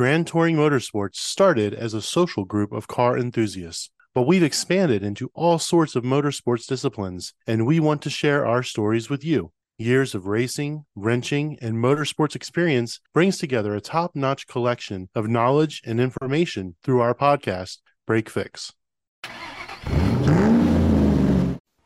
Grand Touring Motorsports started as a social group of car enthusiasts, but we've expanded into all sorts of motorsports disciplines, and we want to share our stories with you. Years of racing, wrenching, and motorsports experience brings together a top notch collection of knowledge and information through our podcast, Break Fix.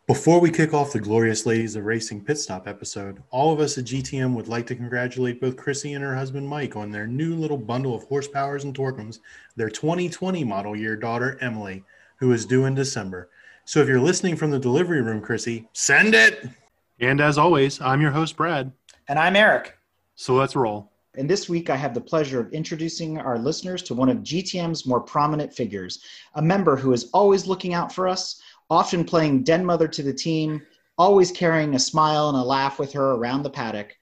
Before we kick off the Glorious Ladies of Racing Pit Stop episode, all of us at GTM would like to congratulate both Chrissy and her husband Mike on their new little bundle of horsepowers and Torquems, their 2020 model year daughter Emily, who is due in December. So if you're listening from the delivery room, Chrissy, send it! And as always, I'm your host, Brad. And I'm Eric. So let's roll. And this week, I have the pleasure of introducing our listeners to one of GTM's more prominent figures, a member who is always looking out for us, often playing den mother to the team, always carrying a smile and a laugh with her around the paddock,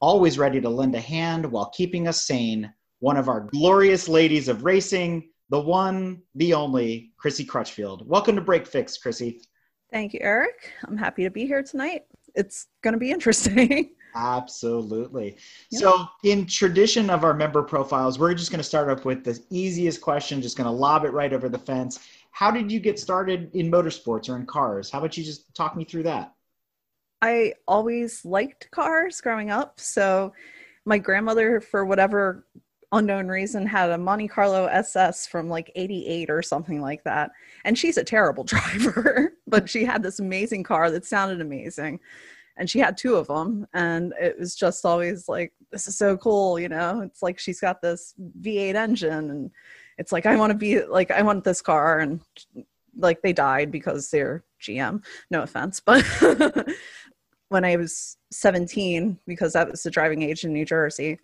always ready to lend a hand while keeping us sane. One of our glorious ladies of racing, the one, the only, Chrissy Crutchfield. Welcome to Break Fix, Chrissy. Thank you, Eric. I'm happy to be here tonight it's going to be interesting. Absolutely. Yep. So, in tradition of our member profiles, we're just going to start up with the easiest question, just going to lob it right over the fence. How did you get started in motorsports or in cars? How about you just talk me through that? I always liked cars growing up. So, my grandmother, for whatever unknown reason had a Monte Carlo SS from like 88 or something like that. And she's a terrible driver, but she had this amazing car that sounded amazing. And she had two of them. And it was just always like, this is so cool. You know, it's like she's got this V8 engine. And it's like, I want to be like, I want this car. And like they died because they're GM. No offense. But when I was 17, because that was the driving age in New Jersey,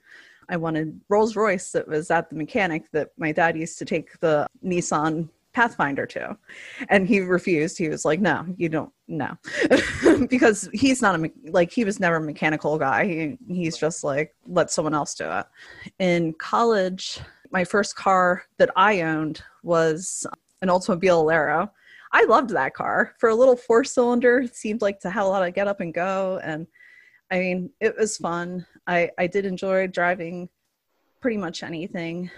I wanted Rolls Royce that was at the mechanic that my dad used to take the Nissan Pathfinder to. And he refused. He was like, no, you don't, no. because he's not a, like, he was never a mechanical guy. He, he's just like, let someone else do it. In college, my first car that I owned was an Oldsmobile Alero. I loved that car. For a little four cylinder, it seemed like to have a lot of get up and go. And I mean, it was fun. I, I did enjoy driving pretty much anything.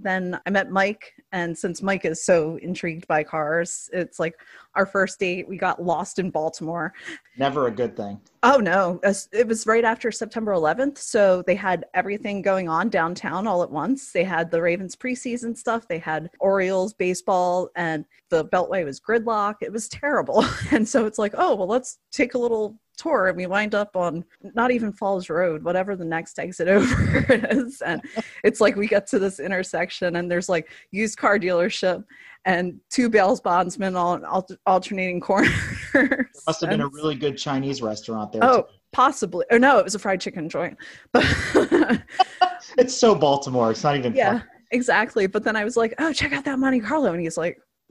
Then I met Mike, and since Mike is so intrigued by cars, it's like our first date. We got lost in Baltimore. Never a good thing. Oh, no. It was right after September 11th. So they had everything going on downtown all at once. They had the Ravens preseason stuff, they had Orioles baseball, and the Beltway was gridlock. It was terrible. And so it's like, oh, well, let's take a little tour and we wind up on not even Falls Road, whatever the next exit over is. And it's like we get to this intersection and there's like used car dealership and two bail bondsmen on alternating corners. There must have been a really good Chinese restaurant there. Oh, too. possibly. Or no, it was a fried chicken joint. But it's so Baltimore. It's not even. Yeah, fun. exactly. But then I was like, oh, check out that Monte Carlo, and he's like.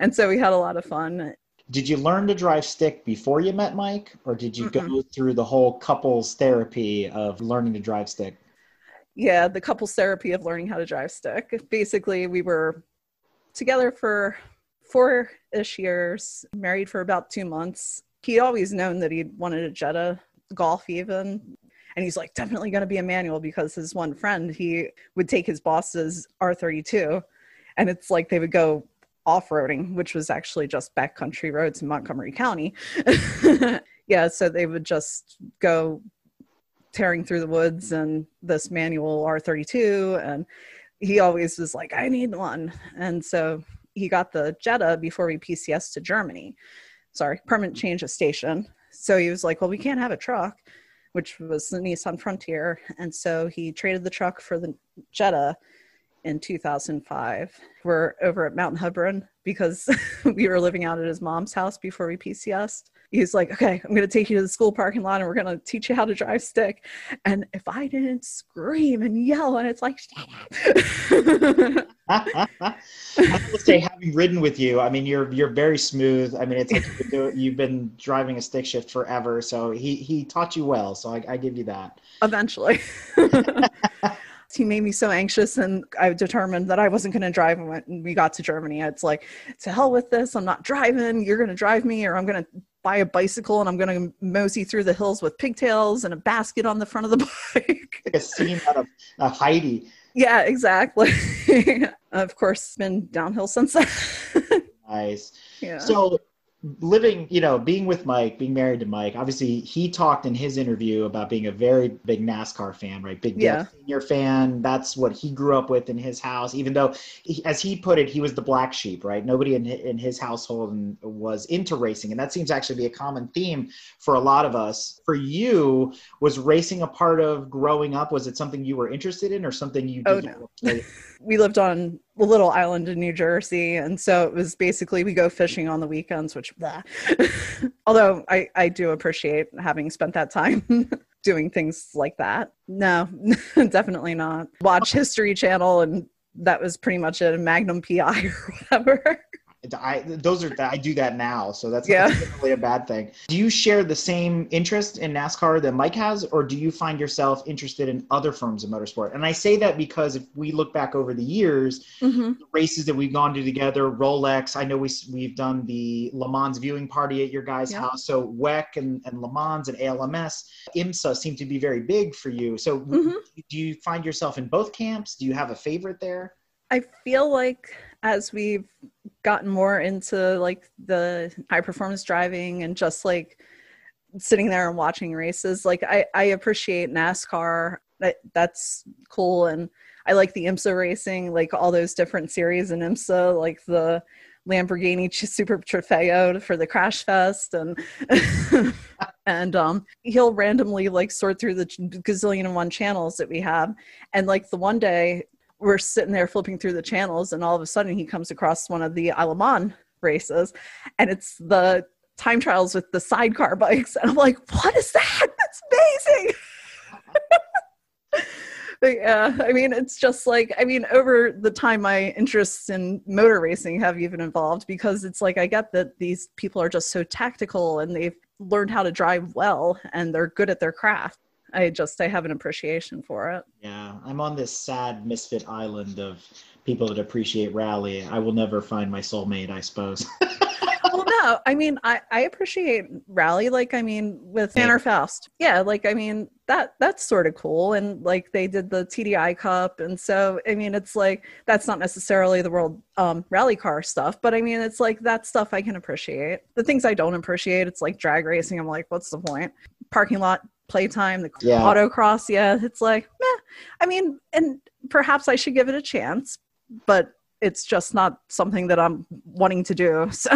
and so we had a lot of fun did you learn to drive stick before you met Mike, or did you Mm-mm. go through the whole couples therapy of learning to drive stick? Yeah, the couples therapy of learning how to drive stick. Basically, we were together for four ish years, married for about two months. He'd always known that he wanted a Jetta Golf, even. And he's like, definitely going to be a manual because his one friend, he would take his boss's R32 and it's like they would go off-roading which was actually just backcountry roads in montgomery county. Yeah so they would just go tearing through the woods and this manual r32 and he always was like i need one. And so he got the jetta before we pcs to germany. Sorry permanent change of station. So he was like well we can't have a truck which was the nissan frontier. And so he traded the truck for the jetta in 2005. We're over at Mount Hebron because we were living out at his mom's house before we PCS. He's like, okay, I'm going to take you to the school parking lot and we're going to teach you how to drive stick. And if I didn't scream and yell, and it's like, I will say, having ridden with you, I mean, you're you're very smooth. I mean, it's like you've been, doing, you've been driving a stick shift forever, so he he taught you well. So I, I give you that. Eventually he made me so anxious and I determined that I wasn't going to drive and when we got to Germany. It's like, to hell with this. I'm not driving. You're going to drive me or I'm going to buy a bicycle and I'm going to mosey through the hills with pigtails and a basket on the front of the bike. like a scene out of uh, Heidi. Yeah, exactly. of course, it's been downhill since then. Nice. yeah. So living, you know, being with Mike, being married to Mike, obviously he talked in his interview about being a very big NASCAR fan, right? Big Yeah. Senior fan. That's what he grew up with in his house. Even though, he, as he put it, he was the black sheep, right? Nobody in in his household was into racing, and that seems to actually be a common theme for a lot of us. For you, was racing a part of growing up? Was it something you were interested in, or something you? Oh, no. we lived on a little island in New Jersey, and so it was basically we go fishing on the weekends, which although I I do appreciate having spent that time doing things like that. No, definitely not. Watch History Channel, and that was pretty much it. Magnum PI or whatever. I those are I do that now, so that's, Yeah. that's really a bad thing. Do you share the same interest in NASCAR that Mike has, or do you find yourself interested in other forms of motorsport? And I say that because if we look back over the years, hmm races that we've gone to together, Rolex. I know we we've done the Le Mans viewing party at your guys' Yeah. house. So WEC and, and Le Mans and ALMS, IMSA seem to be very big for you. So Mhm. do you find yourself in both camps? Do you have a favorite there? I feel like as we've gotten more into like the high performance driving and just like sitting there and watching races, like I, I appreciate NASCAR. That that's cool, and I like the IMSA racing, like all those different series in IMSA, like the Lamborghini Super Trofeo for the Crash Fest, and and um, he'll randomly like sort through the gazillion and one channels that we have, and like the one day we're sitting there flipping through the channels and all of a sudden he comes across one of the Isle of Man races and it's the time trials with the sidecar bikes. And I'm like what is that? That's amazing. But yeah I mean it's just like I mean over the time my interests in motor racing have even evolved because it's like I get that these people are just so tactical and they've learned how to drive well and they're good at their craft I just I have an appreciation for it Yeah, I'm on this sad misfit island of people that appreciate rally. I will never find my soulmate, I suppose. well no i mean i i appreciate rally like i mean with Yeah. Tanner Foust yeah like i mean that that's sort of cool and like they did the tdi cup and so i mean it's like that's not necessarily the world um rally car stuff but i mean it's like that stuff i can appreciate the things i don't appreciate it's like drag racing i'm like what's the point parking lot playtime the Yeah. autocross yeah it's like meh. i mean and perhaps i should give it a chance but it's just not something that i'm wanting to do so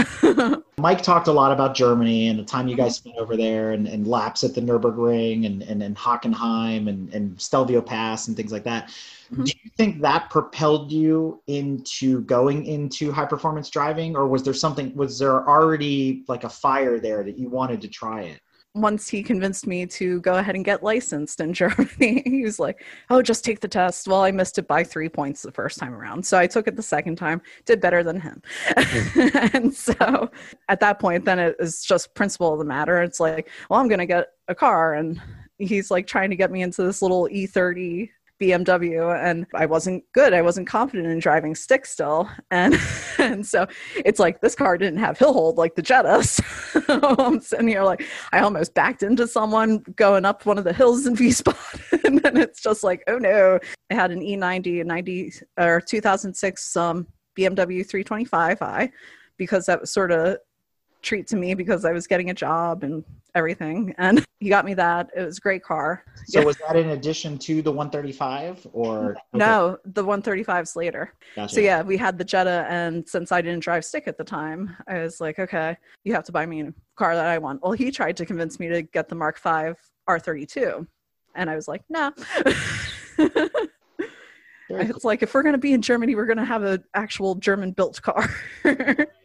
Mike talked a lot about Germany and the time you guys spent over there and, and laps at the Nürburgring and, and, and Hockenheim and, and Stelvio Pass and things like that. Mhm. Do you think that propelled you into going into high performance driving or was there something, was there already like a fire there that you wanted to try it? Once he convinced me to go ahead and get licensed in Germany, he was like, "Oh, just take the test." Well, I missed it by three points the first time around, so I took it the second time, did better than him, and so at that point, then it is just principle of the matter. It's like, well, I'm going to get a car, and he's like trying to get me into this little E30 BMW and I wasn't good. I wasn't confident in driving stick still. And and so it's like this car didn't have hill hold like the Jetta. So I'm sitting here like I almost backed into someone going up one of the hills in V spot. and then it's just like, oh no. I had an E90 a 90 or 2006 um BMW 325i because that was sort of treat to me because I was getting a job and everything. And he got me that. It was a great car. So Yeah. was that in addition to the 135 or? okay, No, the 135s later. gotcha. So yeah, we had the Jetta, and since I didn't drive stick at the time, I was like, okay, you have to buy me a car that I want. Well, he tried to convince me to get the Mark V R32, and I was like, no. Cool. it's like if we're gonna be in Germany, we're gonna have an actual German-built car.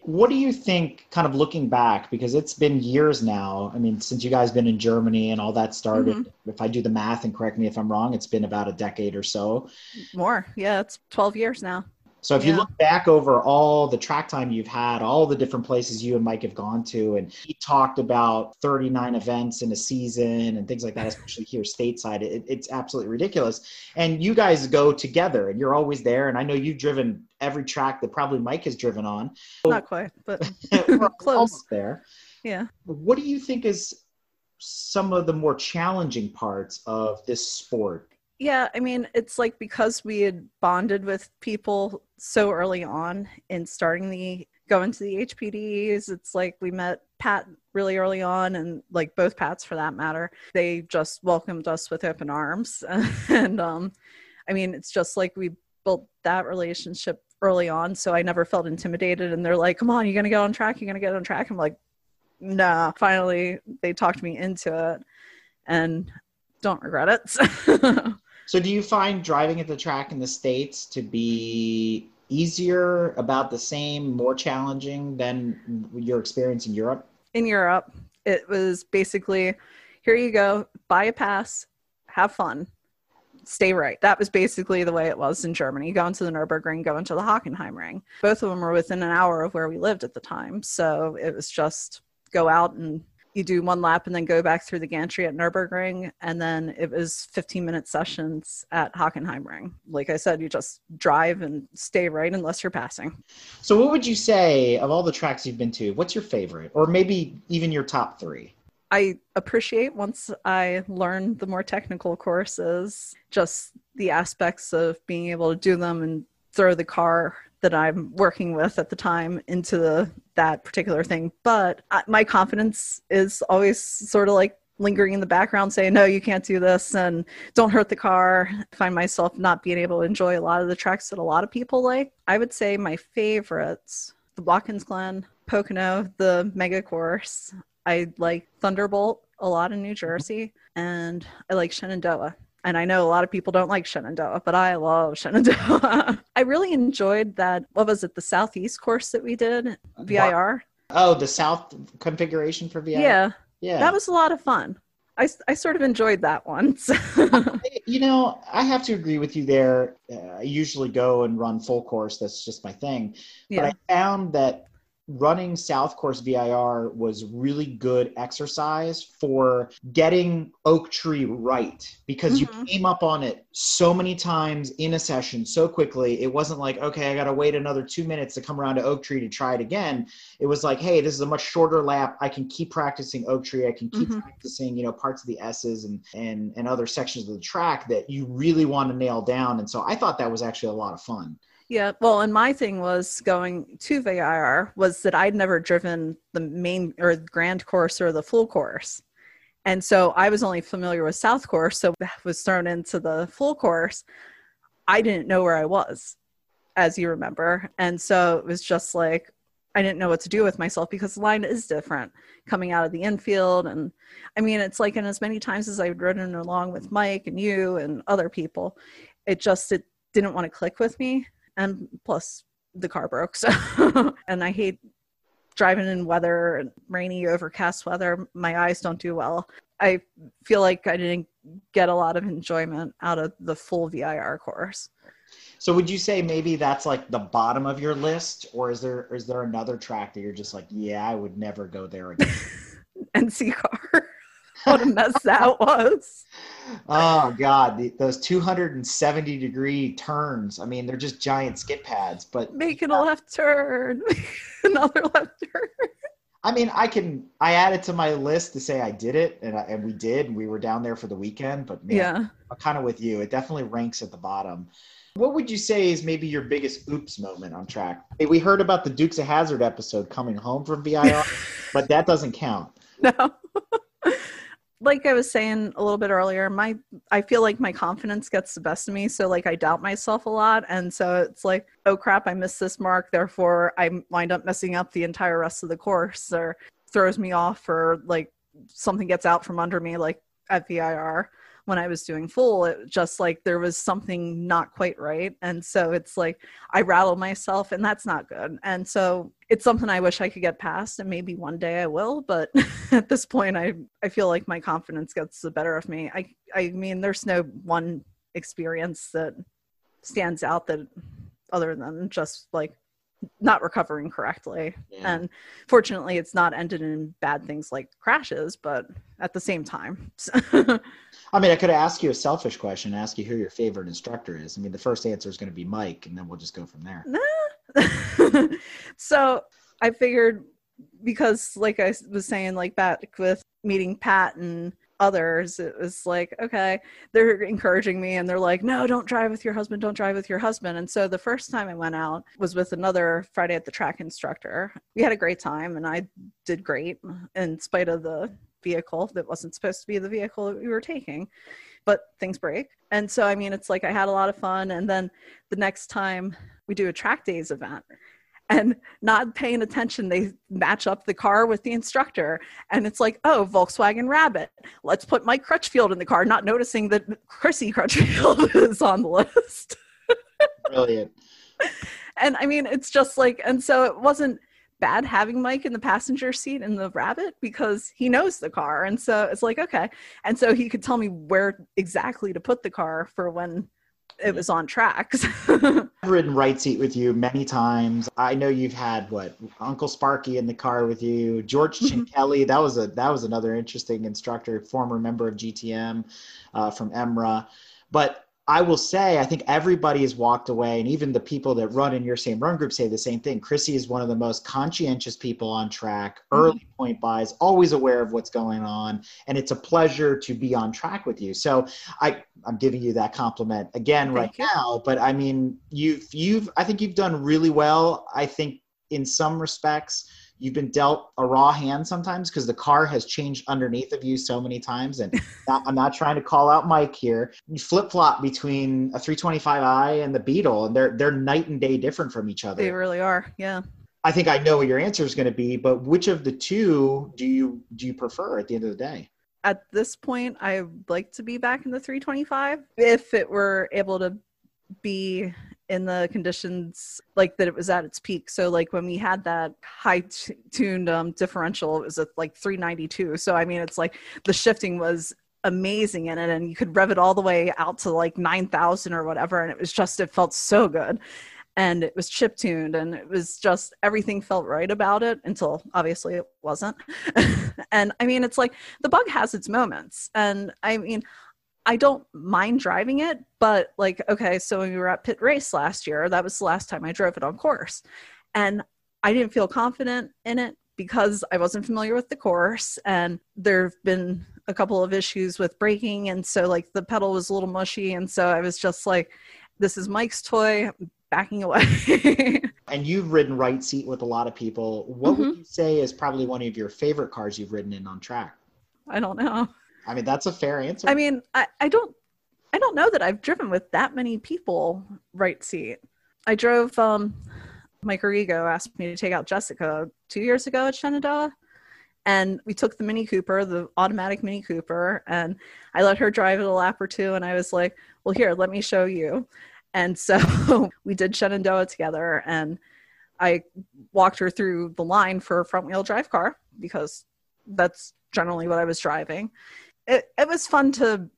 What do you think, kind of looking back, because it's been years now? I mean, since you guys been in Germany and all that started. Mm-hmm. If I do the math and correct me if I'm wrong, it's been about a decade or so. More, yeah, it's 12 years now. So if you look back over all the track time you've had, all the different places you and Mike have gone to, and he talked about 39 events in a season and things like that, especially here stateside, it, it's absolutely ridiculous. And you guys go together, and you're always there. And I know you've driven every track that probably Mike has driven on. Not quite, but Close. almost there. Yeah. What do you think is some of the more challenging parts of this sport? Yeah, I mean, it's like because we had bonded with people so early on in starting the going to the HPDs, it's like we met Pat really early on and like both Pats for that matter. They just welcomed us with open arms. and um I mean, it's just like we built that relationship early on, so I never felt intimidated and they're like, "Come on, you're to get on track, you're to get on track." I'm like, "Nah." Finally, they talked me into it and don't regret it. So, do you find driving at the track in the States to be easier, about the same, more challenging than your experience in Europe? In Europe, it was basically here you go, buy a pass, have fun, stay right. That was basically the way it was in Germany. Go into the Nürburgring, go into the Hockenheimring. Both of them were within an hour of where we lived at the time. So it was just go out and you do one lap and then go back through the gantry at Nürburgring, and then it was 15 minute sessions at Hockenheimring. Like I said, you just drive and stay right unless you're passing. So, what would you say of all the tracks you've been to? What's your favorite, or maybe even your top three? I appreciate once I learn the more technical courses, just the aspects of being able to do them and throw the car that I'm working with at the time into the, that particular thing. But my confidence is always sort of like lingering in the background saying, no, you can't do this and don't hurt the car. I find myself not being able to enjoy a lot of the tracks that a lot of people like. I would say my favorites, the Watkins Glen, Pocono, the mega course. I like Thunderbolt a lot in New Jersey, and I like Shenandoah and I know a lot of people don't like Shenandoah, but I love Shenandoah. I really enjoyed that. What was it? The Southeast course that we did, VIR. Oh, the South configuration for VIR. Yeah, yeah, that was a lot of fun. I, I sort of enjoyed that one. you know, I have to agree with you there. Uh, I usually go and run full course. That's just my thing. Yeah. But I found that running South Course VIR was really good exercise for getting Oak Tree right because mm-hmm. you came up on it so many times in a session so quickly. It wasn't like, okay, I got to wait another two minutes to come around to Oak Tree to try it again. It was like, hey, this is a much shorter lap. I can keep practicing Oak Tree. I can keep mm-hmm. practicing, you know, parts of the S's and, and, and other sections of the track that you really want to nail down. And so I thought that was actually a lot of fun. Yeah, well, and my thing was going to VIR was that I'd never driven the main or grand course or the full course. And so I was only familiar with South Course, so I was thrown into the full course. I didn't know where I was, as you remember. And so it was just like I didn't know what to do with myself because the line is different coming out of the infield. And I mean, it's like, and as many times as I've ridden along with Mike and you and other people, it just it didn't want to click with me and plus the car broke. So, and I hate driving in weather and rainy, overcast weather. My eyes don't do well. I feel like I didn't get a lot of enjoyment out of the full VIR course. So would you say maybe that's like the bottom of your list, or is there is there another track that you're just like, yeah, I would never go there again? NC car. What a mess that was. Oh God, the, those 270 degree turns. I mean, they're just giant skid pads. But making a left turn, another left turn. I mean, I can. I added to my list to say I did it, and I, and we did, and we were down there for the weekend. But man, yeah, I'm kind of with you. It definitely ranks at the bottom. What would you say is maybe your biggest oops moment on track? Hey, we heard about the Dukes of Hazzard episode coming home from VIR, but that doesn't count. No like I was saying a little bit earlier, my I feel like my confidence gets the best of me. So like I doubt myself a lot. And so it's like, oh crap, I missed this mark, therefore I wind up messing up the entire rest of the course or throws me off or like something gets out from under me like at VIR when I was doing full, it just like there was something not quite right. And so it's like I rattle myself, and that's not good. And so it's something I wish I could get past, and maybe one day I will. But at this point, I I feel like my confidence gets the better of me. I I mean, there's no one experience that stands out that other than just like not recovering correctly. Yeah. And fortunately, it's not ended in bad things like crashes, but at the same time. I mean, I could ask you a selfish question, ask you who your favorite instructor is. I mean, the first answer is going to be Mike, and then we'll just go from there. so I figured because like I was saying, like back with meeting Pat and others, it was like, okay, they're encouraging me and they're like, no, don't drive with your husband, don't drive with your husband. And so the first time I went out was with another Friday at the track instructor. We had a great time and I did great in spite of the vehicle that wasn't supposed to be the vehicle that we were taking but things break and so i mean it's like i had a lot of fun and then the next time we do a track days event and not paying attention they match up the car with the instructor. And it's like oh volkswagen rabbit let's put mike crutchfield in the car not noticing that chrissy crutchfield is on the list. Brilliant. and i mean it's just like and so it wasn't bad having mike in the passenger seat in the rabbit because he knows the car. And so it's like okay. And so he could tell me where exactly to put the car for when it was on tracks I've ridden right seat with you many times. I know you've had what Uncle Sparky in the car with you, George Mhm. Chinkeli. That was a that was another interesting instructor, former member of GTM uh, from EMRA. But I will say, I think everybody has walked away, and even the people that run in your same run group say the same thing. Chrissy is one of the most conscientious people on track, mm-hmm. early point buys, always aware of what's going on, and it's a pleasure to be on track with you. So I, I'm giving you that compliment again right you. now. But I mean, you've you've I think you've done really well. I think in some respects you've been dealt a raw hand sometimes because the car has changed underneath of you so many times. And not, I'm not trying to call out Mike here. You flip flop between a 325i and the Beetle, and they're they're night and day different from each other. they really are yeah I think I know what your answer is going to be, but which of the two do you do you prefer at the end of the day? at this point i would like to be back in the 325 if it were able to be in the conditions like that it was at its peak. So like when we had that high t- tuned um, differential it was at like 392 so i mean it's like the shifting was amazing in it and you could rev it all the way out to like 9000 or whatever and it was just it felt so good. And it was chip tuned and it was just everything felt right about it until obviously it wasn't. And i mean it's like the bug has its moments. And i mean i don't mind driving it but like okay so when we were at Pitt Race last year that was the last time i drove it on course and i didn't feel confident in it because i wasn't familiar with the course and there have been a couple of issues with braking and so like the pedal was a little mushy and so i was just like this is mike's toy I'm backing away And you've ridden right seat with a lot of people. What Mm-hmm. would you say is probably one of your favorite cars you've ridden in on track? i don't know I mean, that's a fair answer. I mean, I, I don't I don't know that I've driven with that many people right seat. I drove um Mike Arrigo asked me to take out Jessica two years ago at Shenandoah. And we took the Mini Cooper, the automatic Mini Cooper, and I let her drive it a lap or two. And I was like, well, here, let me show you. And so we did Shenandoah together. And I walked her through the line for a front wheel drive car because that's generally what I was driving. It, it was fun to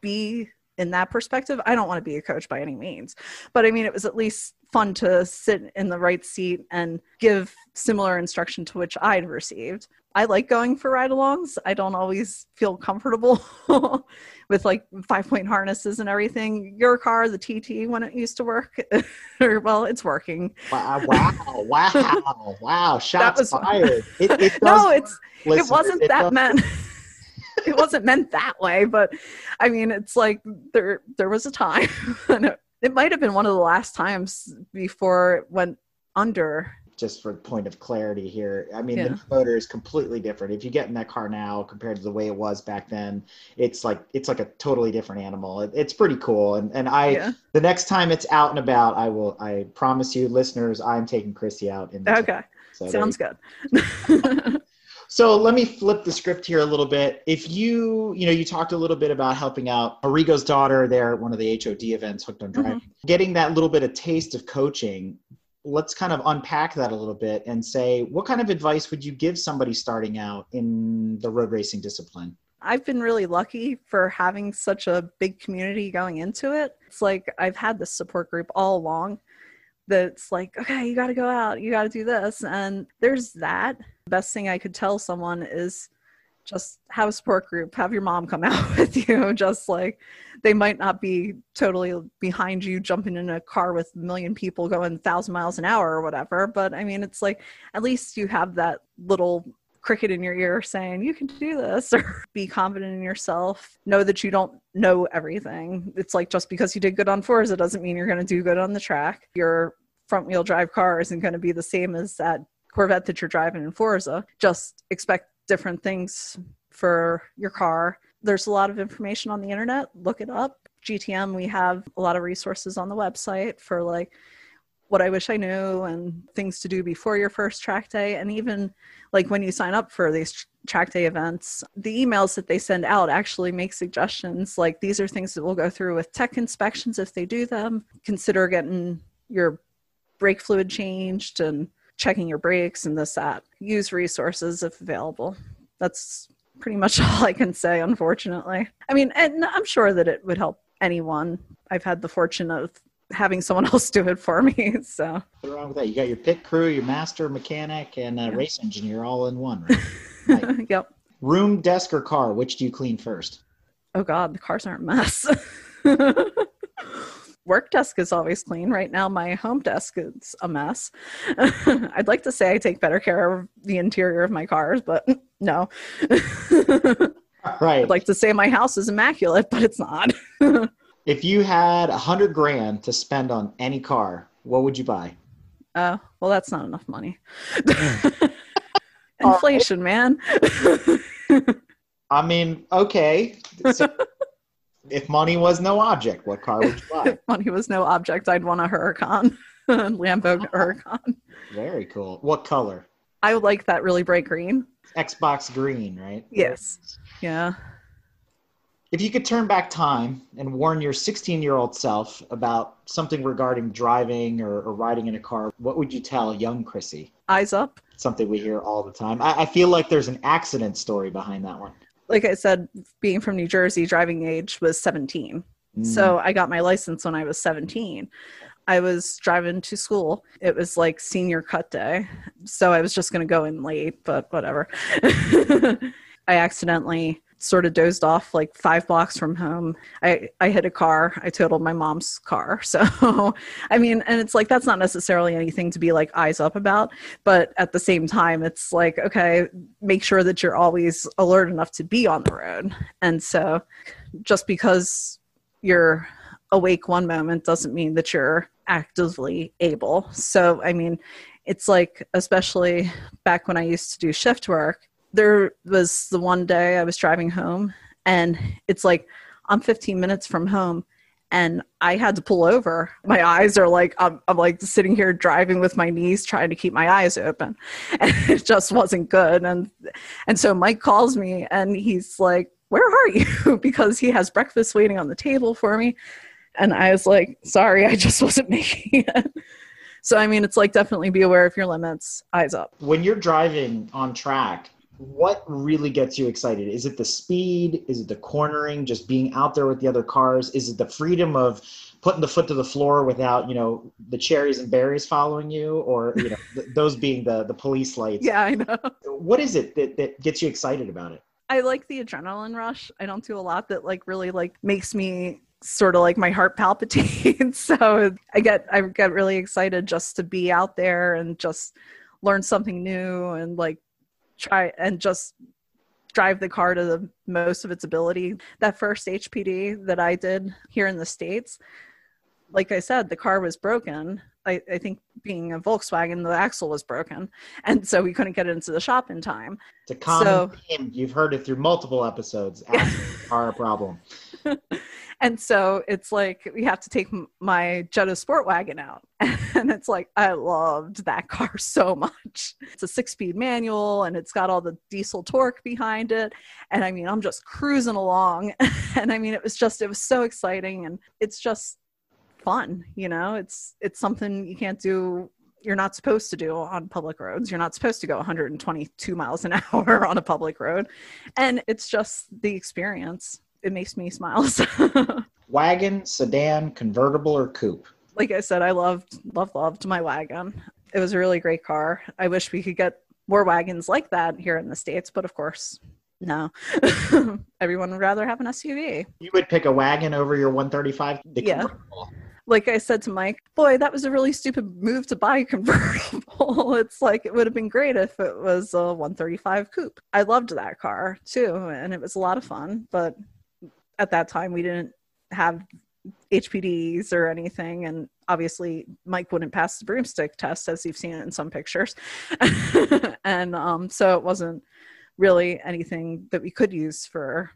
be in that perspective. I don't want to be a coach by any means, but I mean, it was at least fun to sit in the right seat and give similar instruction to which I'd received. I like going for ride alongs. I don't always feel comfortable with like five point harnesses and everything. Your car, the TT, when it used to work, or well, it's working. wow, wow, wow, wow. Shots was- fired. It, it does No, it's it wasn't It that meant it wasn't meant that way but i mean it's like there there was a time and it, it might have been one of the last times before it went under Just for point of clarity here, I mean, Yeah. the motor is completely different. If you get in that car now compared to the way it was back then, it's like it's like a totally different animal. It, it's pretty cool. And and I yeah the next time it's out and about, I will. I promise you, listeners, I'm taking Christy out. In the okay So sounds good So let me flip the script here a little bit. If you, you know, you talked a little bit about helping out Arrigo's daughter there at one of the HOD events, Hooked on Driving, mm-hmm. getting that little bit of taste of coaching. Let's kind of unpack that a little bit and say, what kind of advice would you give somebody starting out in the road racing discipline? I've been really lucky for having such a big community going into it. It's like I've had this support group all along that's like, okay, you got to go out, you got to do this. And there's that. The best thing I could tell someone is just have a support group have your mom come out with you just like they might not be totally behind you jumping in a car with a million people going 1000 miles an hour or whatever but i mean it's like at least you have that little cricket in your ear saying you can do this or be confident in yourself. Know that you don't know everything. It's like just because you did good on Forza it doesn't mean you're going to do good on the track. Your front wheel drive car isn't going to be the same as that corvette that you're driving in forza. Just expect different things for your car. There's a lot of information on the internet. Look it up. Gtm we have a lot of resources on the website for like what I wish I knew and things to do before your first track day. And even like when you sign up for these track day events, the emails that they send out actually make suggestions like these are things that we'll go through with tech inspections if they do them. Consider getting your brake fluid changed and checking your brakes and this, that. Use resources if available. That's pretty much all I can say, unfortunately. I mean, and I'm sure that it would help anyone. I've had the fortune of having someone else do it for me. So what's wrong with that? You got your pit crew, your master mechanic, and a yeah. race engineer all in one. Right? right. yep. Room, desk, or car? Which do you clean first? Oh God, the cars aren't a mess. Work desk is always clean. Right now, my home desk is a mess. I'd like to say I take better care of the interior of my cars, but no. right. I'd like to say my house is immaculate, but it's not. If you had a hundred grand to spend on any car, what would you buy? Uh, well, that's not enough money. Inflation, man. I mean, okay. So if money was no object, what car would you buy? if money was no object, I'd want a Huracan, Lambo Huracan. Very cool. What color? I would like that really bright green. Xbox green, right? Yes. Yeah. If you could turn back time and warn your 16 year old self about something regarding driving or, or, riding in a car, what would you tell young Chrissy? Eyes up. Something we hear all the time. I, I feel like there's an accident story behind that one. Like I said, being from New Jersey, driving age was 17. Mm. So I got my license when I was 17. I was driving to school. It was like senior cut day. So I was just going to go in late, but whatever. I accidentally sort of dozed off like five blocks from home. I, I hit a car. I totaled my mom's car. So, I mean, and it's like, that's not necessarily anything to be like eyes up about. But at the same time, it's like, okay, make sure that you're always alert enough to be on the road. And so just because you're awake one moment doesn't mean that you're actively able. So, I mean, it's like, especially back when I used to do shift work, there was the one day I was driving home, and it's like I'm 15 minutes from home, and I had to pull over. My eyes are like I'm, I'm like sitting here driving with my knees, trying to keep my eyes open, and it just wasn't good. And and so Mike calls me, and he's like, "Where are you?" because he has breakfast waiting on the table for me, and I was like, "Sorry, I just wasn't making it." So I mean, it's like definitely be aware of your limits. Eyes up. When you're driving on track, what really gets you excited? Is it the speed? Is it the cornering? Just being out there with the other cars? Is it the freedom of putting the foot to the floor without you know the cherries and berries following you, or you know th- those being the the police lights? Yeah, I know. What is it that that gets you excited about it? I like the adrenaline rush. I don't do a lot that like really like makes me sort of like my heart palpitates. so I get I get really excited just to be out there and just learn something new and like try and just drive the car to the most of its ability. That first HPD that I did here in the States, like I said, the car was broken. I, I, think being a Volkswagen, the axle was broken, and so we couldn't get it into the shop in time. It's a common so, theme. You've heard it through multiple episodes. Axles are a problem. and so it's like we have to take my Jetta Sport Wagon out, and it's like I loved that car so much. It's a six-speed manual, and it's got all the diesel torque behind it, and I mean I'm just cruising along, and I mean it was just it was so exciting, and it's just fun, you know. It's it's something you can't do you're not supposed to do on public roads. You're not supposed to go 122 miles an hour on a public road. And it's just the experience it makes me smile. wagon, sedan, convertible, or coupe? Like I said, I loved, loved, loved my wagon. It was a really great car. I wish we could get more wagons like that here in the States, but of course, No, everyone would rather have an SUV. You would pick a wagon over your 135. The Yeah. Like I said to Mike, boy, that was a really stupid move to buy a convertible. it's like it would have been great if it was a 135 coupe. I loved that car too, and it was a lot of fun. But at that time, we didn't have HPDs or anything, and obviously Mike wouldn't pass the broomstick test, as you've seen it in some pictures, and um, so it wasn't really anything that we could use for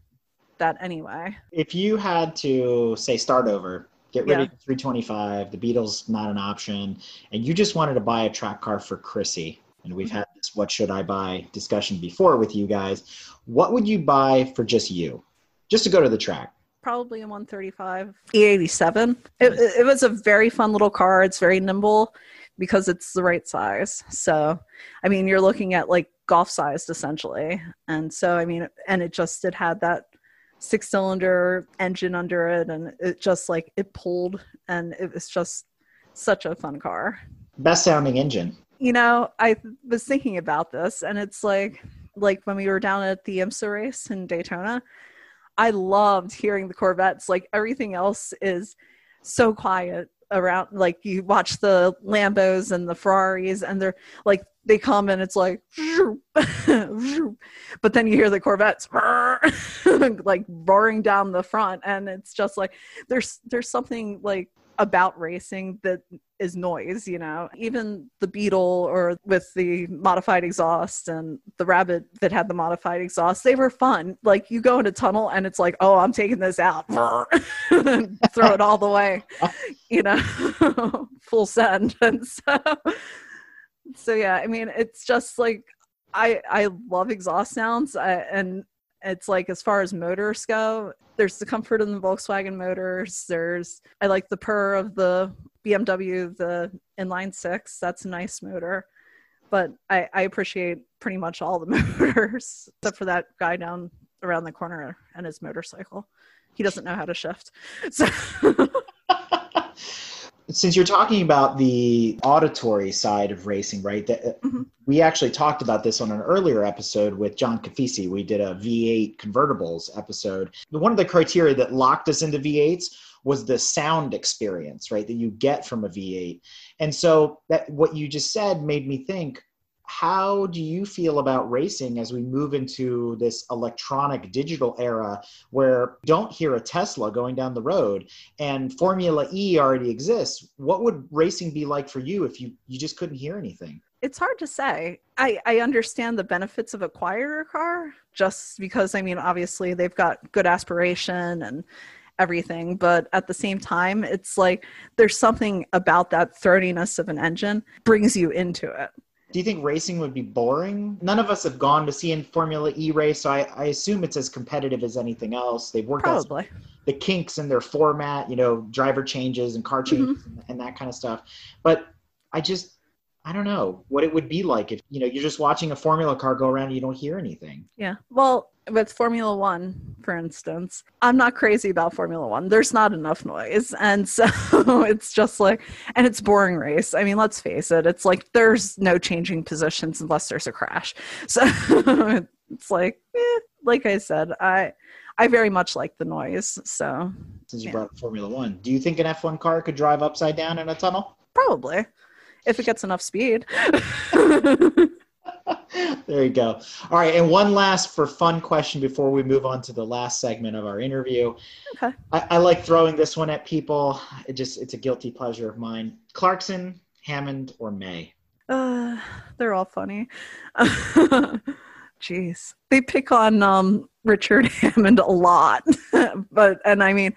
that anyway. If you had to say start over, get rid Yeah. of 325, the Beetle's not an option, and you just wanted to buy a track car for Chrissy, and we've had this "What should I buy?" discussion before with you guys. What would you buy for just you, just to go to the track? probably a 135 e87 it, it it was a very fun little car. It's very nimble because it's the right size. So i mean you're looking at like golf sized essentially. And so i mean and it just it had that six cylinder engine under it and it just like it pulled and it was just such a fun car. Best sounding engine. you know i was thinking about this and it's like like when we were down at the imsa race in daytona i loved hearing the corvettes. Like everything else is so quiet around like you watch the lambos and the ferraris and they're like they come and it's like but then you hear the corvettes like roaring down the front and it's just like there's there's something like about racing that is noise you know? Even the beetle or with the modified exhaust and the rabbit that had the modified exhaust they were fun. Like you go in a tunnel and it's like oh i'm taking this out. Throw it all the way you know? Full send. And so so yeah i mean it's just like i i love exhaust sounds I, and it's like as far as motors go there's the comfort in the volkswagen motors. There's i like the purr of the bmw the inline six that's a nice motor but i i appreciate pretty much all the motors except for that guy down around the corner and his motorcycle he doesn't know how to shift so Since you're talking about the auditory side of racing, right? That Mhm. we actually talked about this on an earlier episode with John Cafisi. We did a V8 convertibles episode. One of the criteria that locked us into V8s was the sound experience, right? That you get from a V8. And so that what you just said made me think how do you feel about racing as we move into this electronic digital era where don't hear a Tesla going down the road and Formula E already exists? What would racing be like for you if you, you just couldn't hear anything? it's hard to say. I, I understand the benefits of a quieter car just because, I mean, obviously they've got good aspiration and everything, but at the same time, it's like there's something about that throatiness of an engine brings you into it. Do you think racing would be boring? None of us have gone to see in Formula E race, so I, I assume it's as competitive as anything else. They've worked out the kinks in their format, you know, driver changes and car mm-hmm. changes and, and that kind of stuff. But I just, I don't know what it would be like if, you know, you're just watching a Formula car go around and you don't hear anything. Yeah. Well, with Formula One, for instance, I'm not crazy about Formula One. There's not enough noise. And so it's just like, and it's boring race. I mean, let's face it, it's like there's no changing positions unless there's a crash. So it's like, eh, like I said, I, I very much like the noise. So Since you Yeah. brought up Formula One, do you think an F1 car could drive upside down in a tunnel? probably if it gets enough speed. there you go. All right, and one last for fun question before we move on to the last segment of our interview. Okay. I, I like throwing this one at people. It just it's a guilty pleasure of mine. Clarkson, Hammond, or May? Uh, they're all funny. Jeez, they pick on um, Richard Hammond a lot, but and I mean,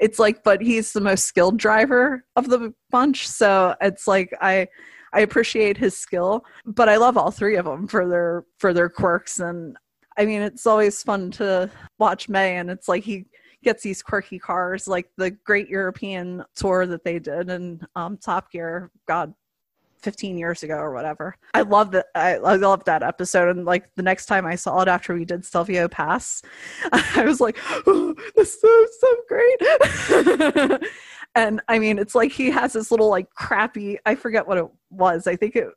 it's like, but he's the most skilled driver of the bunch, so it's like I I appreciate his skill, but I love all three of them for their for their quirks, and I mean, it's always fun to watch May, and it's like he gets these quirky cars, like the Great European Tour that they did, and um, Top Gear. God, 15 years ago or whatever. I love that. I, I love that episode. And like the next time I saw it after we did Stelvio Pass, I was like, oh, this is so great. and I mean, it's like he has this little like crappy, I forget what it was. I think it,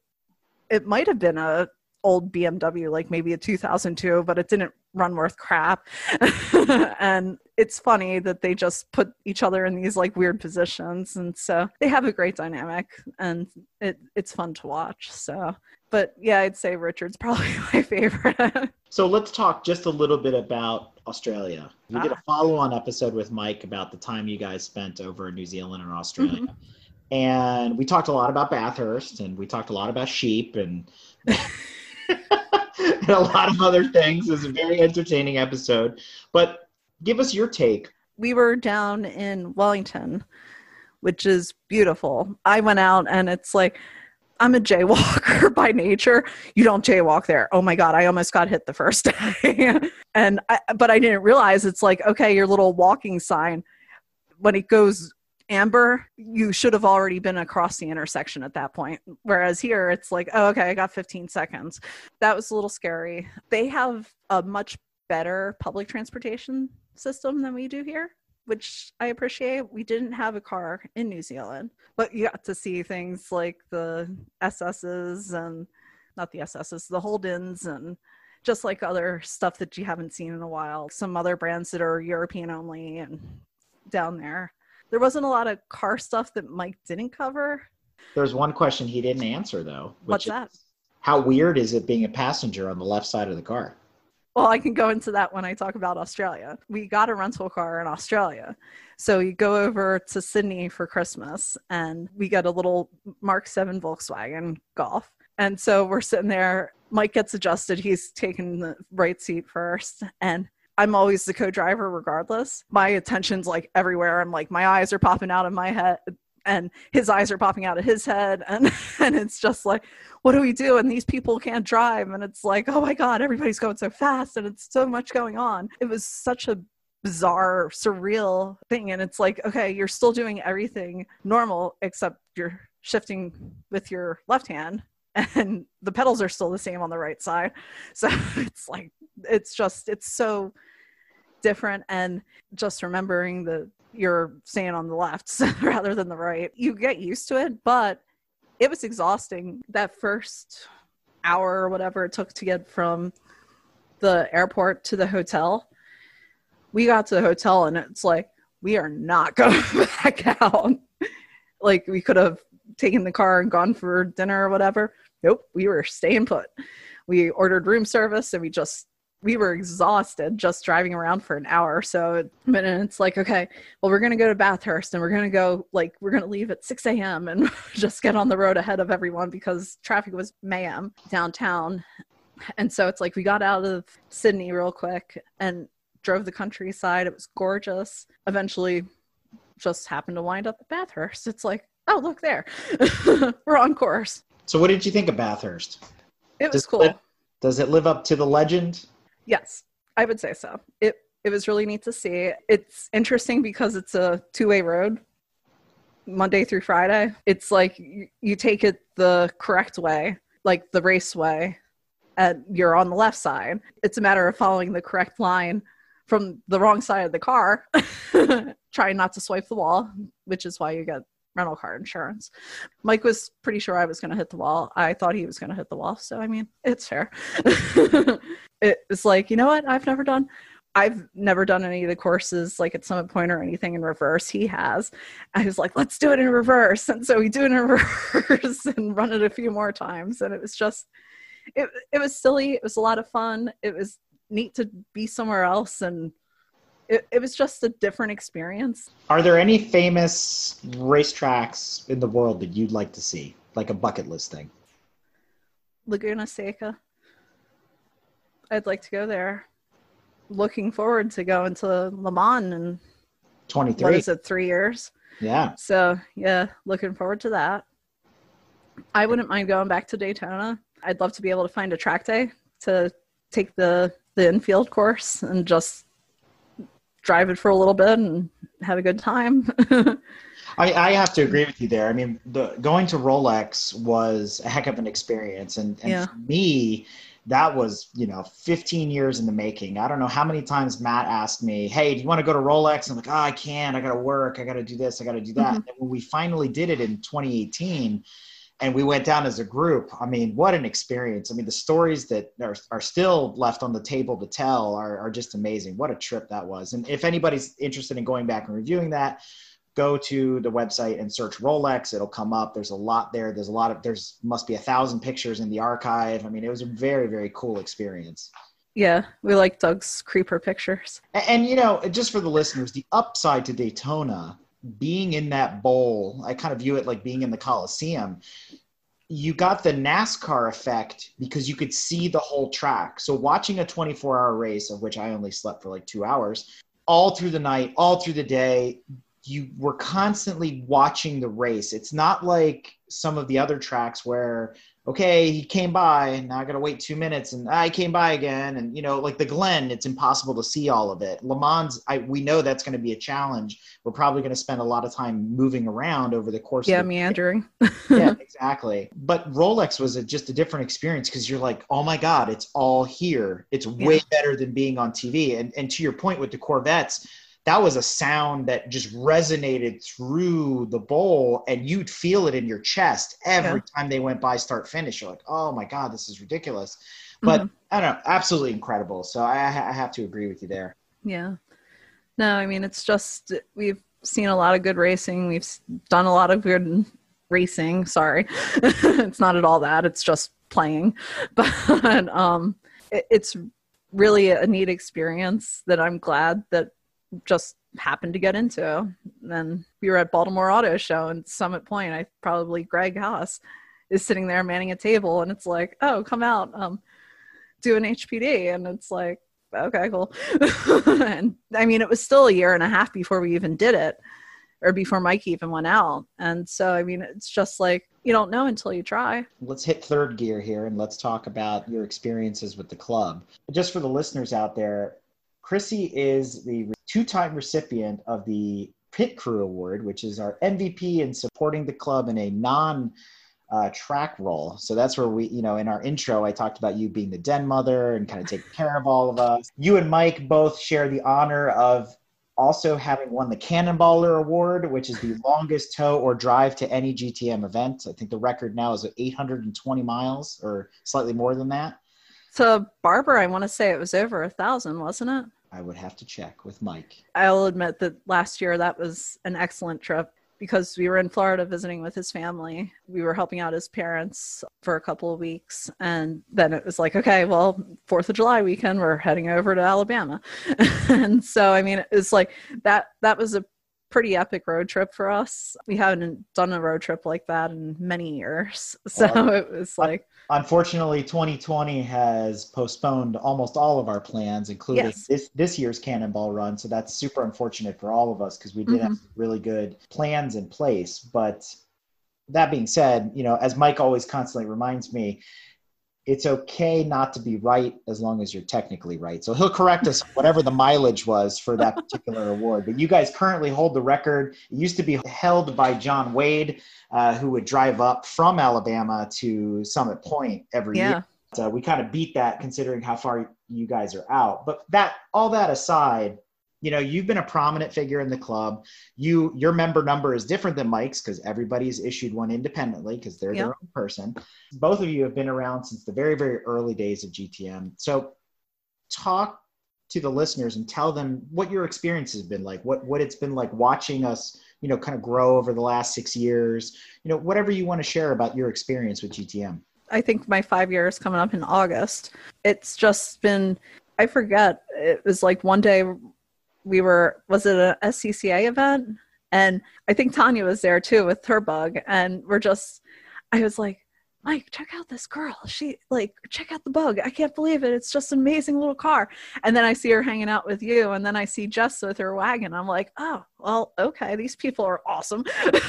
it might have been a old BMW, like maybe a 2002, but it didn't run worth crap. and it's funny that they just put each other in these like weird positions. And so they have a great dynamic and it, it's fun to watch. So, but yeah, I'd say Richard's probably my favorite. so let's talk just a little bit about Australia. We ah. did a ah. follow on episode with Mike about the time you guys spent over in New Zealand and Australia. Mm-hmm. And we talked a lot about Bathurst and we talked a lot about sheep and and a lot of other things. It was a very entertaining episode. But give us your take. We were down in Wellington, which is beautiful. I went out and it's like, I'm a jaywalker by nature. You don't jaywalk there. Oh my god, I almost got hit the first day. and I, but I didn't realize it's like okay, your little walking sign when it goes amber, you should have already been across the intersection at that point. Whereas here, it's like, oh, okay, I got 15 seconds. That was a little scary. They have a much better public transportation system than we do here, which I appreciate. We didn't have a car in New Zealand, but you got to see things like the SSs and not the SSs, the Holdens and just like other stuff that you haven't seen in a while. Some other brands that are European only and down there there wasn't a lot of car stuff that Mike didn't cover. There's one question he didn't answer though. What's that? How weird is it being a passenger on the left side of the car? Well, I can go into that when I talk about Australia. We got a rental car in Australia. So we go over to Sydney for Christmas and we get a little Mark 7 Volkswagen Golf. And so we're sitting there. Mike gets adjusted. He's taking the right seat first. And I'm always the co-driver regardless. My attention's like everywhere. I'm like my eyes are popping out of my head and his eyes are popping out of his head and and it's just like what do we do and these people can't drive and it's like oh my god everybody's going so fast and it's so much going on. It was such a bizarre surreal thing and it's like okay you're still doing everything normal except you're shifting with your left hand and the pedals are still the same on the right side. So it's like it's just it's so different. And just remembering that you're staying on the left rather than the right you get used to it. But it was exhausting that first hour or whatever it took to get from the airport to the hotel. We got to the hotel and it's like we are not going back out. Like we could have taken the car and gone for dinner or whatever nope we were staying put we ordered room service and we just we were exhausted just driving around for an hour so. But it's like, okay, well, we're to go to Bathurst and we're to go, like, we're to leave at 6 a.m. and just get on the road ahead of everyone because traffic was mayhem downtown. And so it's like we got out of Sydney real quick and drove the countryside. It was gorgeous. Eventually, just happened to wind up at Bathurst. It's like, oh, look there. we're on course. So, what did you think of Bathurst? It was does cool. It, does it live up to the legend? Yes, I would say so. It it was really neat to see. It's interesting because it's a two way road, Monday through Friday. It's like you, you take it the correct way, like the race way, and you're on the left side. It's a matter of following the correct line from the wrong side of the car, trying not to swipe the wall, which is why you get rental car insurance. Mike was pretty sure I was going to hit the wall. I thought he was going to hit the wall. So, I mean, it's fair. it's like, you know what? I've never done. I've never done any of the courses like at Summit Point or anything in reverse. He has. I was like, let's do it in reverse. And so we do it in reverse and run it a few more times. And it was just, it, it was silly. It was a lot of fun. It was neat to be somewhere else and it, it was just a different experience. Are there any famous racetracks in the world that you'd like to see, like a bucket list thing? Laguna Seca. I'd like to go there. Looking forward to going to Le Mans in 23. What is it, three years? Yeah. So, yeah, looking forward to that. I wouldn't mind going back to Daytona. I'd love to be able to find a track day to take the the infield course and just drive it for a little bit and have a good time. I, I, have to agree with you there. I mean, the going to Rolex was a heck of an experience, and, and yeah. for me, that was you know 15 years in the making. I don't know how many times Matt asked me, "Hey, do you want to go to Rolex?" I'm like, "Oh, I can't. I got to work. I got to do this. I got to do that." Mm-hmm. And when we finally did it in 2018, and we went down as a group. I mean, what an experience. I mean, the stories that are, are still left on the table to tell are, are just amazing. What a trip that was. And if anybody's interested in going back and reviewing that, go to the website and search Rolex. It'll come up. There's a lot there. There's a lot of, there's must be a thousand pictures in the archive. I mean, it was a very, very cool experience. Yeah, we like Doug's creeper pictures. And, and you know, just for the listeners, the upside to Daytona being in that bowl, I kind of view it like being in the Coliseum. You got the NASCAR effect because you could see the whole track. So watching a 24 hour race, of which I only slept for like two hours, all through the night, all through the day, you were constantly watching the race. It's not like some of the other tracks where okay, he came by, now I got to wait two minutes, and ah, I came by again, and you know, like the Glen, it's impossible to see all of it. Le Mans, I we know that's going to be a challenge. We're probably going to spend a lot of time moving around over the course. Yeah, of the meandering. yeah, exactly. But Rolex was a, just a different experience because you're like, oh my god, it's all here. It's way yeah. better than being on TV. And and to your point with the Corvettes that was a sound that just resonated through the bowl and you'd feel it in your chest every yeah. time they went by start finish. You're like oh my god this is ridiculous. But mm-hmm. i don't know absolutely incredible. So I, I have to agree with you there. Yeah. No i mean it's just we've seen a lot of good racing. We've done a lot of good racing. Sorry. It's not at all that. It's just playing. But um it, it's really a neat experience that i'm glad that just happened to get into. then we were at Baltimore Auto Show and Summit Point. I probably Greg Haas is sitting there manning a table, and it's like, oh, come out, um, do an HPD, and it's like, okay, cool. and I mean, it was still a year and a half before we even did it, or before Mike even went out. And so, I mean, it's just like you don't know until you try. Let's hit third gear here and let's talk about your experiences with the club. Just for the listeners out there, Chrissy is the two time recipient of the Pit Crew Award, which is our MVP in supporting the club in a non uh, track role. So that's where we, you know, in our intro, I talked about you being the den mother and kind of taking care of all of us. You and Mike both share the honor of also having won the Cannonballer Award, which is the longest tow or drive to any GTM event. I think the record now is 820 miles or slightly more than that. So Barbara, I want to say it was over a thousand, wasn't it? I would have to check with Mike. I'll admit that last year that was an excellent trip because we were in Florida visiting with his family. We were helping out his parents for a couple of weeks. And then it was like, okay, well, Fourth of July weekend, we're heading over to Alabama. and so, I mean, it was like that, that was a pretty epic road trip for us. We haven't done a road trip like that in many years. So well, it was like unfortunately 2020 has postponed almost all of our plans including yes. this this year's cannonball run so that's super unfortunate for all of us because we did mm-hmm. have really good plans in place but that being said you know as mike always constantly reminds me it's okay not to be right as long as you're technically right. So he'll correct us whatever the mileage was for that particular award. But you guys currently hold the record. It used to be held by John Wade, uh, who would drive up from Alabama to Summit Point every yeah. year. So we kind of beat that considering how far you guys are out. But that all that aside, you know you've been a prominent figure in the club. You your member number is different than mike's because everybody's issued one independently because they're yep. their own person. Both of you have been around since the very very early days of gtm so talk to the listeners and tell them what your experience has been like what what it's been like watching us you know kind of grow over the last six years. You know whatever you want to share about your experience with gtm i think my five years coming up in august. It's just been i forget it was like one day we were was it a SCCA event? And I think Tanya was there too with her bug, and we're just I was like, Mike, check out this girl. She like check out the bug. I can't believe it. It's just an amazing little car. And then I see her hanging out with you, and then I see Jess with her wagon. I'm like, oh, well, okay, these people are awesome.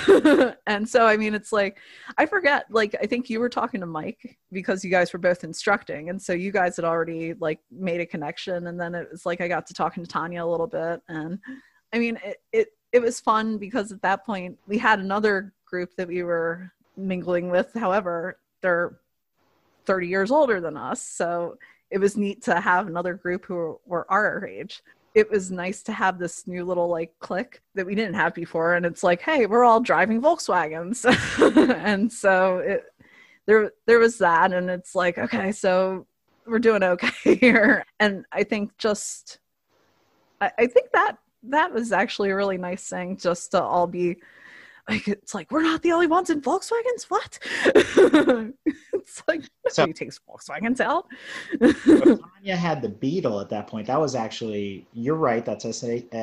and so I mean, it's like I forget. Like I think you were talking to Mike because you guys were both instructing, and so you guys had already like made a connection. And then it was like I got to talking to Tanya a little bit, and I mean, it it it was fun because at that point we had another group that we were mingling with. However, they're 30 years older than us. So it was neat to have another group who were our age. It was nice to have this new little like clique that we didn't have before and it's like hey we're all driving volkswagens. And so it there there was that and it's like okay so we're doing okay here. And i think just I, I think that that was actually a really nice thing just to all be like it's like we're not the only ones in Volkswagens. What? it's like So- nobody takes Volkswagens out. Tanya had the Beetle at that point. That was actually, you're right, that's an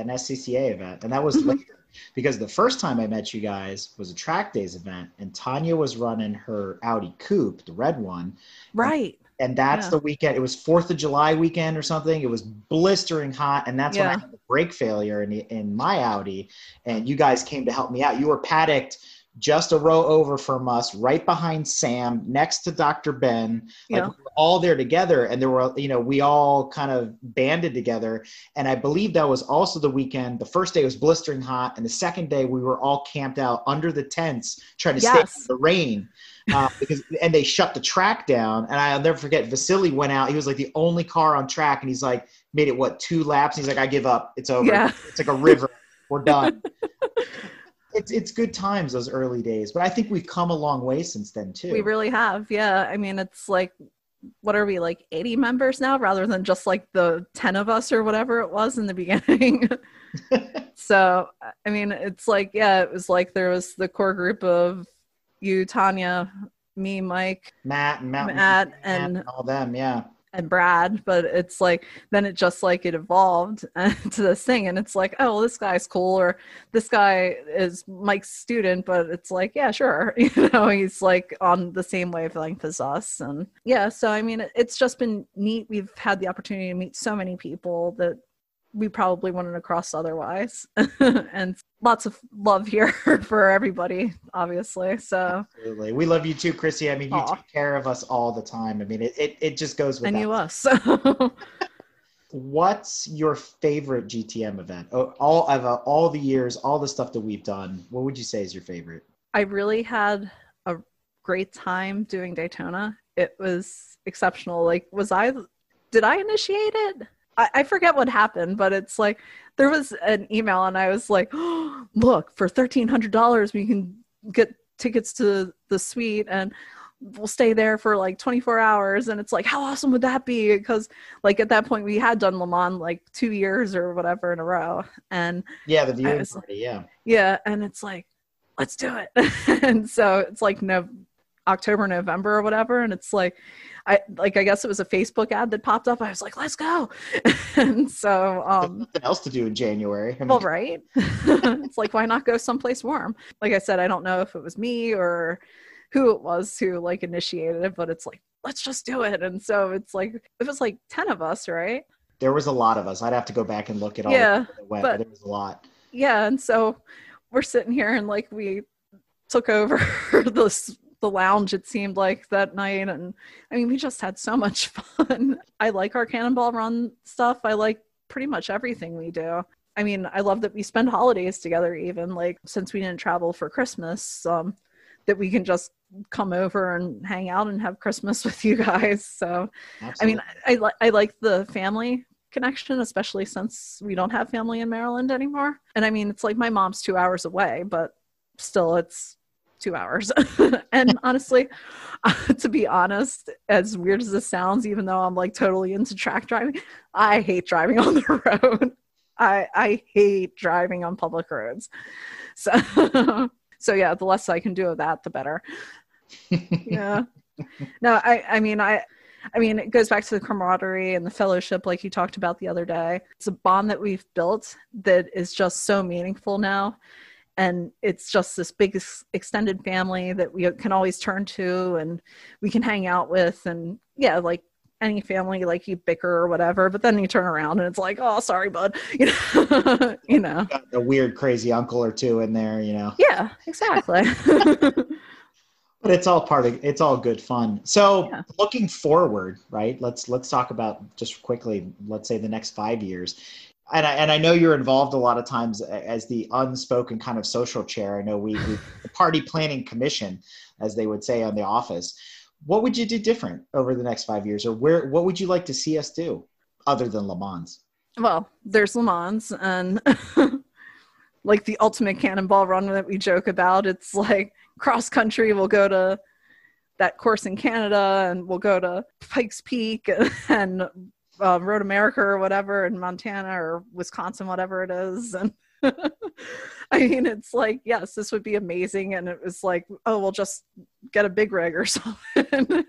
SCCA event. And that was Mhm. later because the first time I met you guys was a track days event and Tanya was running her Audi Coupe, the red one. right. And that's Yeah. the weekend. It was 4th of July weekend or something. It was blistering hot. And that's when I had the brake failure in, in my Audi. And you guys came to help me out. You were paddocked just a row over from us, right behind Sam, next to Dr. Ben. Like Yeah. we were all there together, and there were, you know, we all kind of banded together. And I believe that was also the weekend. The first day was blistering hot, and the second day we were all camped out under the tents trying to stay Yes. out of the rain. Uh, because and they shut the track down, and I'll never forget. Vasily went out. He was like the only car on track, and he's like made it what two laps. He's like, I give up. It's over. Yeah. It's like a river. We're done. it's it's good times those early days, but I think we've come a long way since then too. We really have. Yeah. I mean, it's like, what are we, like 80 members now rather than just like the 10 of us or whatever it was in the beginning? so, I mean, it's like, yeah, it was like there was the core group of you, Tanya, me, Mike, Matt and Mountain Matt, and and all them, yeah. And Brad, but it's like then it just like it evolved to this thing, and it's like, oh, well, this guy's cool, or this guy is Mike's student, but it's like, yeah, sure, you know, he's like on the same wavelength as us, and yeah, so I mean, it's just been neat. We've had the opportunity to meet so many people that we probably wouldn't have crossed otherwise, and lots of love here for everybody, obviously. So Absolutely. We love you too, Chrissy. I mean, you Aw. take care of us all the time. I mean, it, it, it just goes with and that. you us. What's your favorite GTM event? Oh, All of uh, all the years, all the stuff that we've done. What would you say is your favorite? I really had a great time doing Daytona. It was exceptional. Like, was I, did I initiate it? I, I forget what happened, but it's like there was an email and I was like, oh, look, for $1,300, we can get tickets to the suite and we'll stay there for like 24 hours. And it's like, how awesome would that be? Because, like, at that point, we had done Le Mans like two years or whatever in a row. And Yeah, the viewing was- party. Yeah. yeah, and it's like, let's do it. and so it's like no October, November or whatever. And it's like I like I guess it was a Facebook ad that popped up. I was like, let's go. and so um nothing else to do in January. I mean, well right. it's like why not go someplace warm? Like I said, I don't know if it was me or who it was who like initiated it, but it's like, let's just do it. And so it's like it was like 10 of us, right? there was a lot of us. I'd have to go back and look at all Yeah, the went, but- but there was a lot. yeah and so we're sitting here and like we took over the s- the lounge it seemed like that night and i mean we just had so much fun. I like our cannonball run stuff. I like pretty much everything we do. I mean i love that we spend holidays together even like since we didn't travel for christmas um that we can just come over and hang out and have christmas with you guys. So I mean, I, I, I like the family connection, especially since we don't have family in Maryland anymore. And I mean, it's like my mom's two hours away, but still, it's two hours. and honestly, to be honest, as weird as this sounds, even though I'm like totally into track driving, I hate driving on the road. I I hate driving on public roads. So so yeah, the less I can do of that, the better yeah no i i mean i i mean it goes back to the camaraderie and the fellowship like you talked about the other day it's a bond that we've built that is just so meaningful now and it's just this big extended family that we can always turn to and we can hang out with and yeah like any family like you bicker or whatever but then you turn around and it's like oh sorry bud you know you know Got a weird, crazy uncle or two in there, you know. yeah exactly but it's all part of it's all good fun so Yeah. looking forward right let's let's talk about just quickly let's say the next five years and I, and I know you're involved a lot of times as the unspoken kind of social chair i know we, we the party planning commission as they would say on the office what would you do different over the next five years or where what would you like to see us do other than le mans well, there's Le Mans and like the ultimate cannonball run that we joke about. It's like cross country. We'll go to that course in Canada and we'll go to Pikes Peak and uh, Road America or whatever in Montana or Wisconsin, whatever it is. And I mean, it's like, yes, this would be amazing. And it was like, oh, we'll just get a big rig or something.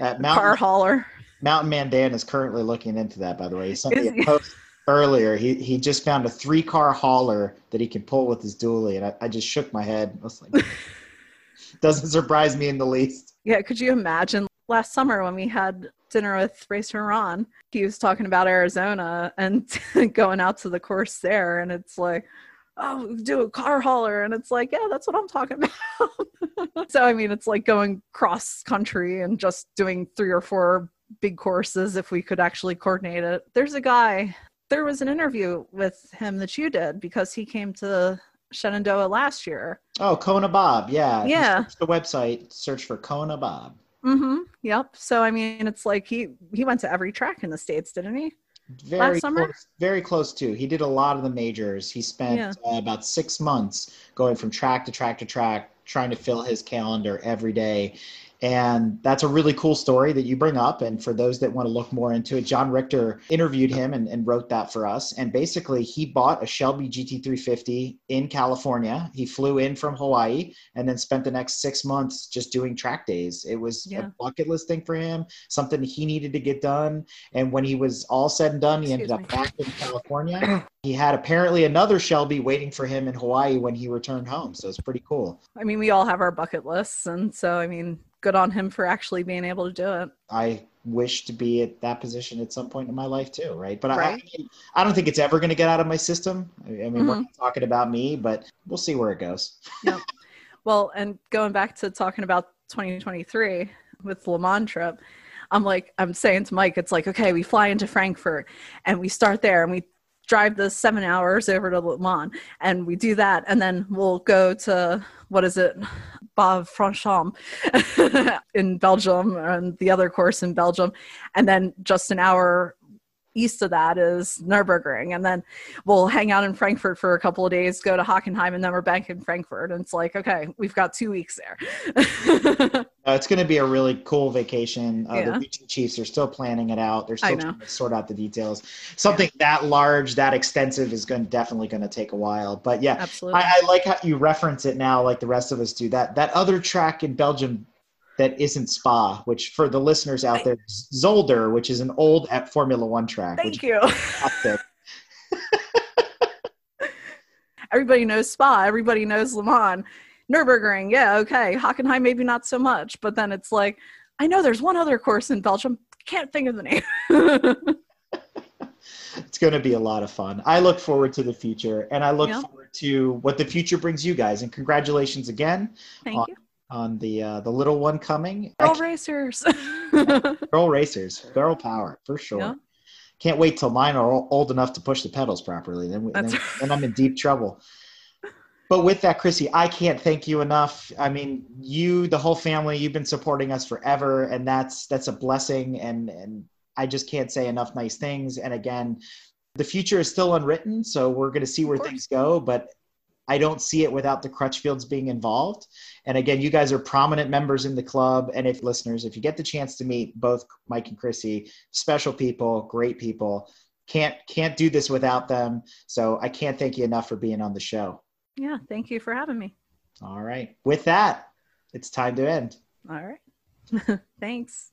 At Car hauler. Mountain Man Dan is currently looking into that, by the way. He sent me a post earlier. He he just found a three car hauler that he can pull with his dually, and I, I just shook my head. I was like, doesn't surprise me in the least. Yeah, could you imagine last summer when we had dinner with Racer Ron? He was talking about Arizona and going out to the course there, and it's like, oh, do a car hauler. And it's like, yeah, that's what I'm talking about. so, I mean, it's like going cross country and just doing three or four big courses if we could actually coordinate it. There's a guy, there was an interview with him that you did because he came to Shenandoah last year. Oh, Kona Bob. Yeah. Yeah. the website, search for Kona Bob. Mm-hmm. Yep. So I mean, it's like he he went to every track in the states, didn't he? Very Last summer? Close, very close to. He did a lot of the majors. He spent yeah. uh, about six months going from track to track to track, trying to fill his calendar every day. And that's a really cool story that you bring up. And for those that want to look more into it, John Richter interviewed him and, and, wrote that for us. And basically, he bought a Shelby GT350 in California. He flew in from Hawaii and then spent the next six months just doing track days. It was yeah. a bucket list thing for him, something he needed to get done. And when he was all said and done, he Excuse ended me. up back in California. he had apparently another Shelby waiting for him in Hawaii when he returned home. So it's pretty cool. I mean, we all have our bucket lists. And so, I mean, good on him for actually being able to do it. I wish to be at that position at some point in my life too, right? But right. I, I don't think it's ever going to get out of my system. I mean, mm-hmm. we're talking about me, but we'll see where it goes. yep. Well, and going back to talking about 2023 with the Le Mans trip, I'm like, I'm saying to Mike, it's like, okay, we fly into Frankfurt and we start there and we drive the seven hours over to Le Mans and we do that. And then we'll go to, what is it? Bas-Francham in Belgium and the other course in Belgium. And then just an hour east of that is Nürburgring. And then we'll hang out in Frankfurt for a couple of days, go to Hockenheim, and then we're back in Frankfurt. And it's like, okay, we've got two weeks there. uh, it's going to be a really cool vacation. Uh, yeah. The region chiefs are still planning it out. They're still trying to sort out the details. Something yeah. that large, that extensive is going definitely going to take a while. But yeah, absolutely. I, I like how you reference it now, like the rest of us do. That that other track in Belgium that isn't Spa, which for the listeners out there, Zolder, which is an old Formula One track. Thank you. Everybody knows Spa. Everybody knows Le Mans. Nürburgring, yeah, okay. Hockenheim, maybe not so much. But then it's like, I know there's one other course in Belgium. Can't think of the name. it's going to be a lot of fun. I look forward to the future, and I look yeah. forward to what the future brings you guys. And congratulations again. Thank you on the uh, the little one coming. Girl racers. girl racers. Girl power for sure. Yeah. Can't wait till mine are old enough to push the pedals properly. Then, then, right. then I'm in deep trouble. But with that, Chrissy, I can't thank you enough. I mean, you, the whole family, you've been supporting us forever, and that's that's a blessing. And and I just can't say enough nice things. And again, the future is still unwritten, so we're going to see where things go. But I don't see it without the Crutchfields being involved. And again, you guys are prominent members in the club. And if listeners, if you get the chance to meet both Mike and Chrissy, special people, great people, can't can't do this without them. So I can't thank you enough for being on the show. Yeah, thank you for having me. All right. With that, it's time to end. All right. Thanks.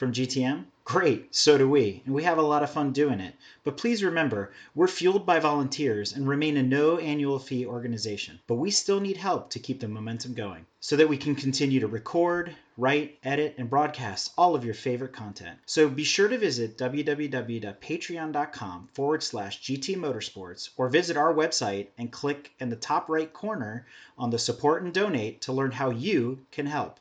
From GTM? Great, so do we, and we have a lot of fun doing it. But please remember, we're fueled by volunteers and remain a no annual fee organization. But we still need help to keep the momentum going so that we can continue to record, write, edit, and broadcast all of your favorite content. So be sure to visit www.patreon.com forward slash GT Motorsports or visit our website and click in the top right corner on the support and donate to learn how you can help.